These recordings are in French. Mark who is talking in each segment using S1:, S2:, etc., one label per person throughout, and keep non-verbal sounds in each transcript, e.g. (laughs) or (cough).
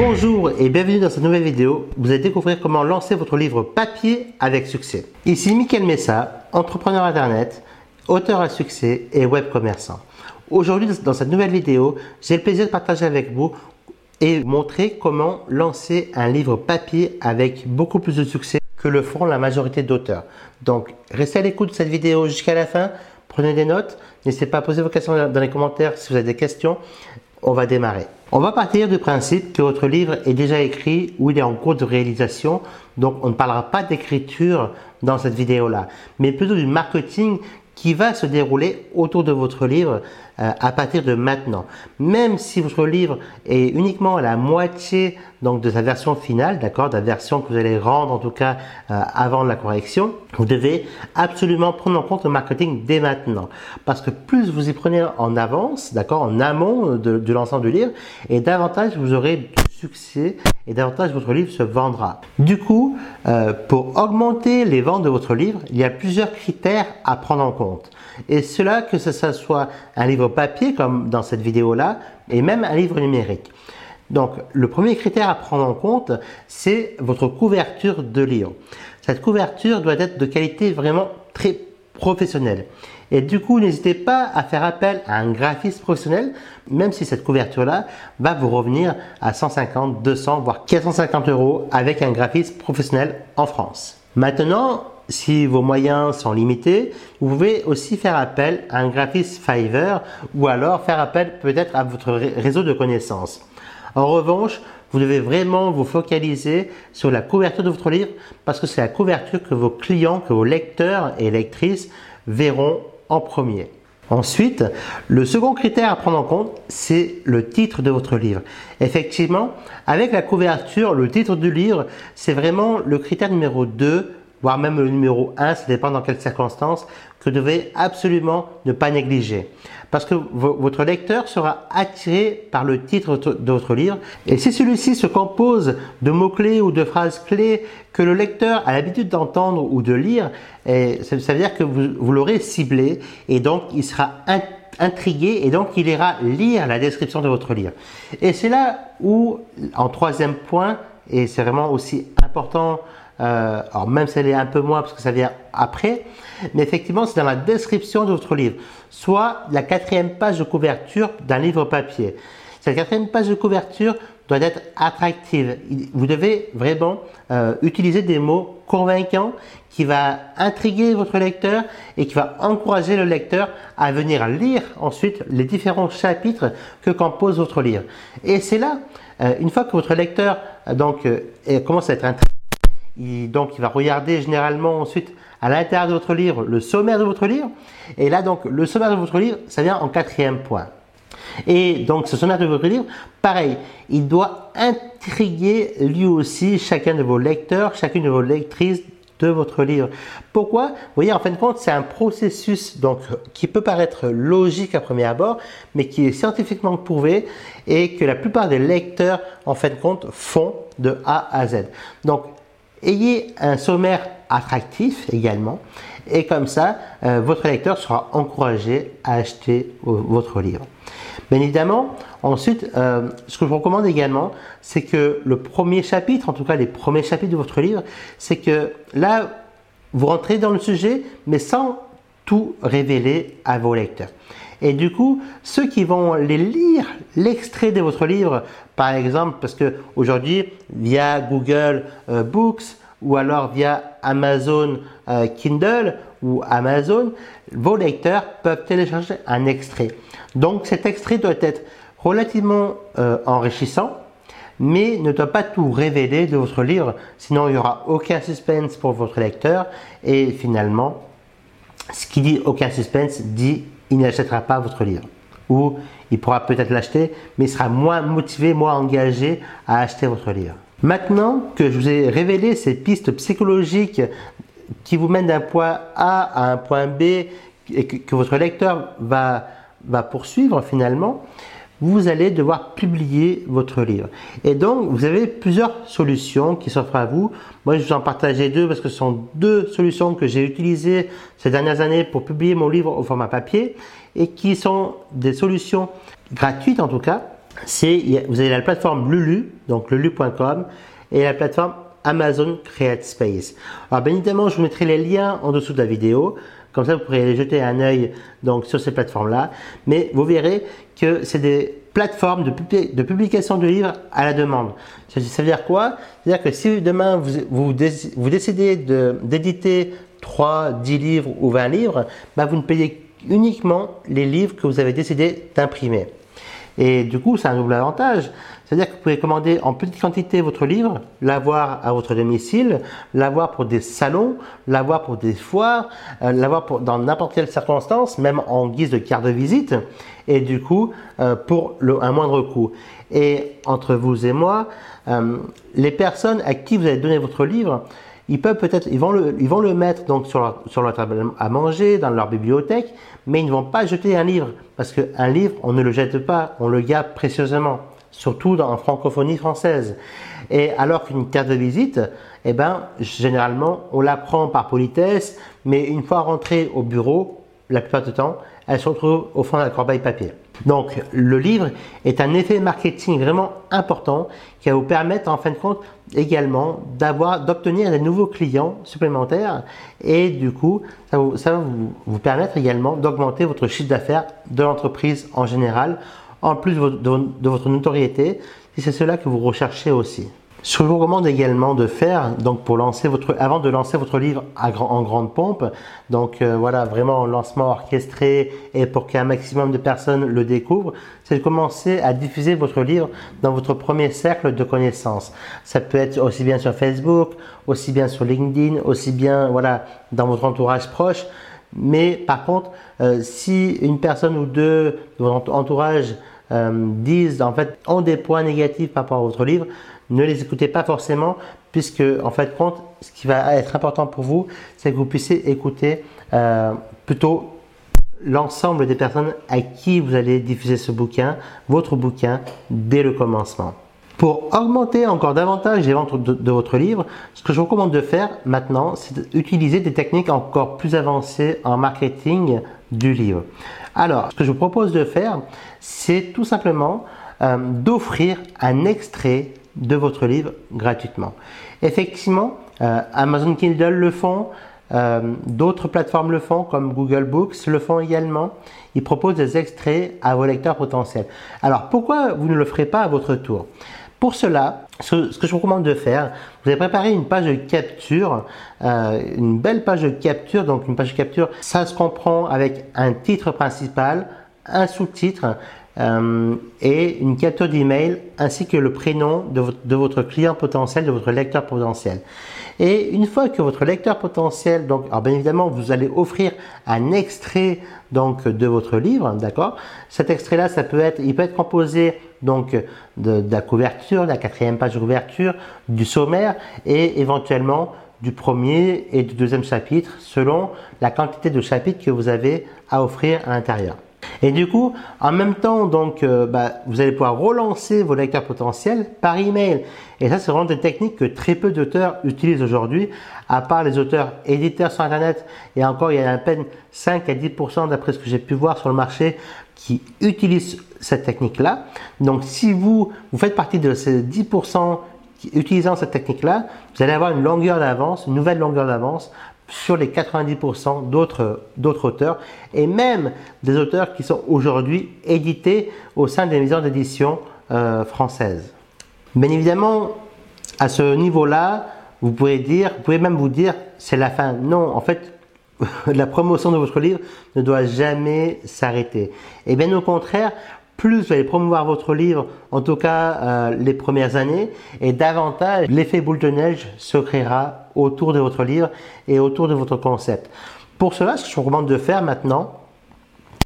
S1: Bonjour et bienvenue dans cette nouvelle vidéo. Vous allez découvrir comment lancer votre livre papier avec succès. Ici Mickaël Messa, entrepreneur internet, auteur à succès et web commerçant. Aujourd'hui, dans cette nouvelle vidéo, j'ai le plaisir de partager avec vous et montrer comment lancer un livre papier avec beaucoup plus de succès que le font la majorité d'auteurs. Donc, restez à l'écoute de cette vidéo jusqu'à la fin, prenez des notes, n'hésitez pas à poser vos questions dans les commentaires si vous avez des questions. On va démarrer. On va partir du principe que votre livre est déjà écrit ou il est en cours de réalisation, donc on ne parlera pas d'écriture dans cette vidéo-là, mais plutôt du marketing qui va se dérouler autour de votre livre à partir de maintenant. Même si votre livre est uniquement à la moitié donc de sa version finale, d'accord, de la version que vous allez rendre en tout cas euh, avant la correction, vous devez absolument prendre en compte le marketing dès maintenant, parce que plus vous y prenez en avance, d'accord, en amont de, de l'ensemble du livre, et davantage vous aurez succès et davantage votre livre se vendra. Du coup, euh, pour augmenter les ventes de votre livre, il y a plusieurs critères à prendre en compte. Et cela, que ce soit un livre papier comme dans cette vidéo-là, et même un livre numérique. Donc, le premier critère à prendre en compte, c'est votre couverture de livre. Cette couverture doit être de qualité vraiment très professionnelle. Et du coup, n'hésitez pas à faire appel à un graphiste professionnel, même si cette couverture-là va vous revenir à 150, 200, voire 450 euros avec un graphiste professionnel en France. Maintenant, si vos moyens sont limités, vous pouvez aussi faire appel à un graphiste Fiverr ou alors faire appel peut-être à votre réseau de connaissances. En revanche, vous devez vraiment vous focaliser sur la couverture de votre livre parce que c'est la couverture que vos clients, que vos lecteurs et lectrices verront en premier. Ensuite, le second critère à prendre en compte, c'est le titre de votre livre. Effectivement, avec la couverture, le titre du livre, c'est vraiment le critère numéro 2 voire même le numéro 1, ça dépend dans quelles circonstances, que vous devez absolument ne pas négliger. Parce que votre lecteur sera attiré par le titre de votre livre. Et si celui-ci se compose de mots-clés ou de phrases clés que le lecteur a l'habitude d'entendre ou de lire, et ça, veut dire que vous, vous l'aurez ciblé et donc il sera intrigué et donc il ira lire la description de votre livre. Et c'est là où, en troisième point, et c'est vraiment aussi important euh, alors même si elle est un peu moins parce que ça vient après, mais effectivement c'est dans la description de votre livre, soit la quatrième page de couverture d'un livre papier. Cette quatrième page de couverture doit être attractive. Vous devez vraiment euh, utiliser des mots convaincants qui va intriguer votre lecteur et qui va encourager le lecteur à venir lire ensuite les différents chapitres que compose votre livre. Et c'est là, euh, une fois que votre lecteur donc commence à être intrigué, donc, il va regarder généralement ensuite à l'intérieur de votre livre le sommaire de votre livre. Et là, donc, le sommaire de votre livre, ça vient en quatrième point. Et donc, ce sommaire de votre livre, pareil, il doit intriguer lui aussi chacun de vos lecteurs, chacune de vos lectrices de votre livre. Pourquoi? Vous voyez, en fin de compte, c'est un processus donc qui peut paraître logique à premier abord, mais qui est scientifiquement prouvé et que la plupart des lecteurs, en fin de compte, font de A à Z. Donc, Ayez un sommaire attractif également et comme ça, euh, votre lecteur sera encouragé à acheter votre livre. Bien évidemment, ensuite, euh, ce que je vous recommande également, c'est que le premier chapitre, en tout cas les premiers chapitres de votre livre, c'est que là, vous rentrez dans le sujet, mais sans tout révéler à vos lecteurs. Et du coup, ceux qui vont les lire l'extrait de votre livre, par exemple, parce que aujourd'hui, via Google euh, Books ou alors via Amazon euh, Kindle ou Amazon, vos lecteurs peuvent télécharger un extrait. Donc cet extrait doit être relativement euh, enrichissant, mais ne doit pas tout révéler de votre livre, sinon il n'y aura aucun suspense pour votre lecteur et finalement, ce qui dit aucun suspense dit il n'achètera pas votre livre. Ou il pourra peut-être l'acheter, mais il sera moins motivé, moins engagé à acheter votre livre. Maintenant que je vous ai révélé ces pistes psychologiques qui vous mènent d'un point A à un point B et que, votre lecteur va, va poursuivre finalement, vous allez devoir publier votre livre. Et donc, vous avez plusieurs solutions qui s'offrent à vous. Moi, je vous en partageais deux parce que ce sont deux solutions que j'ai utilisées ces dernières années pour publier mon livre au format papier et qui sont des solutions gratuites en tout cas. c'est vous avez la plateforme Lulu, donc lulu.com, et la plateforme Amazon Create Space. Alors bien évidemment, je vous mettrai les liens en dessous de la vidéo. Comme ça, vous pourrez aller jeter un œil donc, sur ces plateformes-là. Mais vous verrez que c'est des plateformes de, publication de livres à la demande. Ça, veut dire quoi? C'est-à-dire que si demain vous, vous, vous décidez d'éditer 3, 10 livres ou 20 livres, bah, vous ne payez uniquement les livres que vous avez décidé d'imprimer. Et du coup, c'est un double avantage. C'est-à-dire que vous pouvez commander en petite quantité votre livre, l'avoir à votre domicile, l'avoir pour des salons, l'avoir pour des foires, euh, l'avoir dans n'importe quelle circonstance, même en guise de carte de visite, et du coup, euh, pour un moindre coût. Et entre vous et moi, euh, les personnes à qui vous avez donné votre livre, ils peuvent peut-être, ils vont le, ils vont le mettre donc sur sur leur table à manger, dans leur bibliothèque, mais ils ne vont pas jeter un livre parce qu'un livre, on ne le jette pas, on le garde précieusement, surtout en francophonie française. Et alors qu'une carte de visite, eh ben, généralement, on la prend par politesse, mais une fois rentrée au bureau, la plupart du temps, elle se retrouve au fond de la corbeille papier. Donc le livre est un effet marketing vraiment important qui va vous permettre en fin de compte également d'avoir d'obtenir des nouveaux clients supplémentaires et du coup ça, va vous, permettre également d'augmenter votre chiffre d'affaires de l'entreprise en général en plus de votre notoriété si c'est cela que vous recherchez aussi. Ce que je vous recommande également de faire, donc pour lancer votre, avant de lancer votre livre en grande pompe, donc euh, voilà vraiment un lancement orchestré et pour qu'un maximum de personnes le découvrent, c'est de commencer à diffuser votre livre dans votre premier cercle de connaissances. Ça peut être aussi bien sur Facebook, aussi bien sur LinkedIn, aussi bien voilà dans votre entourage proche. Mais par contre, euh, si une personne ou deux de votre entourage euh, disent en fait ont des points négatifs par rapport à votre livre, ne les écoutez pas forcément, puisque en fait, compte, ce qui va être important pour vous, c'est que vous puissiez écouter euh, plutôt l'ensemble des personnes à qui vous allez diffuser ce bouquin, votre bouquin, dès le commencement. Pour augmenter encore davantage les ventes de, votre livre, ce que je vous recommande de faire maintenant, c'est d'utiliser des techniques encore plus avancées en marketing du livre. Alors, ce que je vous propose de faire, c'est tout simplement euh, d'offrir un extrait de votre livre gratuitement. Effectivement, euh, Amazon Kindle le font, euh, d'autres plateformes le font, comme Google Books le font également. Ils proposent des extraits à vos lecteurs potentiels. Alors, pourquoi vous ne le ferez pas à votre tour? Pour cela, ce, que je vous recommande de faire, vous allez préparer une page de capture, euh, une belle page de capture. Donc une page de capture, ça se comprend avec un titre principal, un sous-titre, euh, et une capture d'email ainsi que le prénom de votre, de votre, client potentiel, de votre lecteur potentiel. Et une fois que votre lecteur potentiel, donc, alors bien évidemment, vous allez offrir un extrait donc de votre livre, d'accord? Cet extrait-là, ça peut être, il peut être composé donc de, la couverture, de la quatrième page de couverture, du sommaire et éventuellement du premier et du deuxième chapitre selon la quantité de chapitres que vous avez à offrir à l'intérieur. Et du coup, en même temps, donc, euh, bah, vous allez pouvoir relancer vos lecteurs potentiels par email. Et ça, c'est vraiment des techniques que très peu d'auteurs utilisent aujourd'hui, à part les auteurs éditeurs sur Internet. Et encore, il y a à peine 5 à 10% d'après ce que j'ai pu voir sur le marché qui utilisent cette technique-là. Donc, si vous, vous faites partie de ces 10% utilisant cette technique-là, vous allez avoir une longueur d'avance, une nouvelle longueur d'avance sur les 90% d'autres, d'autres auteurs et même des auteurs qui sont aujourd'hui édités au sein des maisons d'édition euh, françaises. Bien évidemment, à ce niveau-là, vous pouvez dire, vous pouvez même vous dire, c'est la fin. Non, en fait, (laughs) la promotion de votre livre ne doit jamais s'arrêter. Et bien au contraire, plus vous allez promouvoir votre livre, en tout cas euh, les premières années, et davantage l'effet boule de neige se créera autour de votre livre et autour de votre concept. Pour cela, ce que je vous recommande de faire maintenant,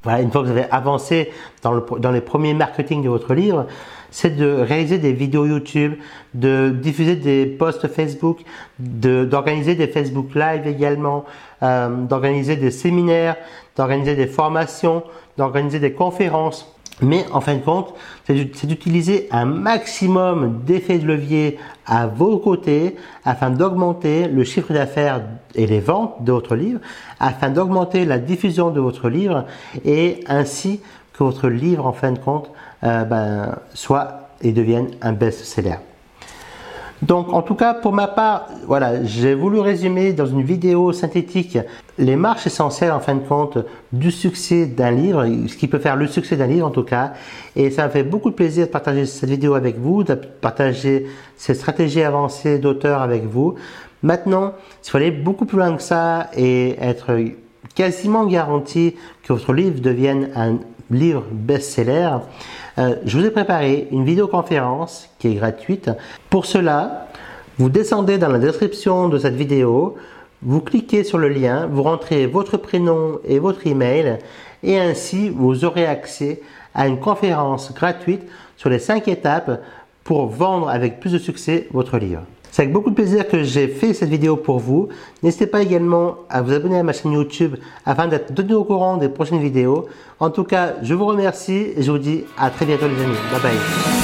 S1: une fois que vous avez avancé dans les premiers marketing de votre livre, c'est de réaliser des vidéos YouTube, de diffuser des posts Facebook, d'organiser des Facebook Live également, euh, d'organiser des séminaires, d'organiser des formations, d'organiser des conférences mais en fin de compte, c'est d'utiliser un maximum d'effets de levier à vos côtés afin d'augmenter le chiffre d'affaires et les ventes de votre livre, afin d'augmenter la diffusion de votre livre et ainsi que votre livre, en fin de compte, euh, ben, soit et devienne un best-seller. Donc, en tout cas, pour ma part, voilà, j'ai voulu résumer dans une vidéo synthétique les marches essentielles, en fin de compte, du succès d'un livre, ce qui peut faire le succès d'un livre, en tout cas. Et ça me fait beaucoup de plaisir de partager cette vidéo avec vous, de partager cette stratégie avancée d'auteur avec vous. Maintenant, il faut aller beaucoup plus loin que ça et être quasiment garanti que votre livre devienne un livre best-seller, euh, je vous ai préparé une vidéoconférence qui est gratuite. Pour cela, vous descendez dans la description de cette vidéo, vous cliquez sur le lien, vous rentrez votre prénom et votre email et ainsi vous aurez accès à une conférence gratuite sur les 5 étapes pour vendre avec plus de succès votre livre. C'est avec beaucoup de plaisir que j'ai fait cette vidéo pour vous. N'hésitez pas également à vous abonner à ma chaîne YouTube afin d'être tenu au courant des prochaines vidéos. En tout cas, je vous remercie et je vous dis à très bientôt les amis. Bye bye.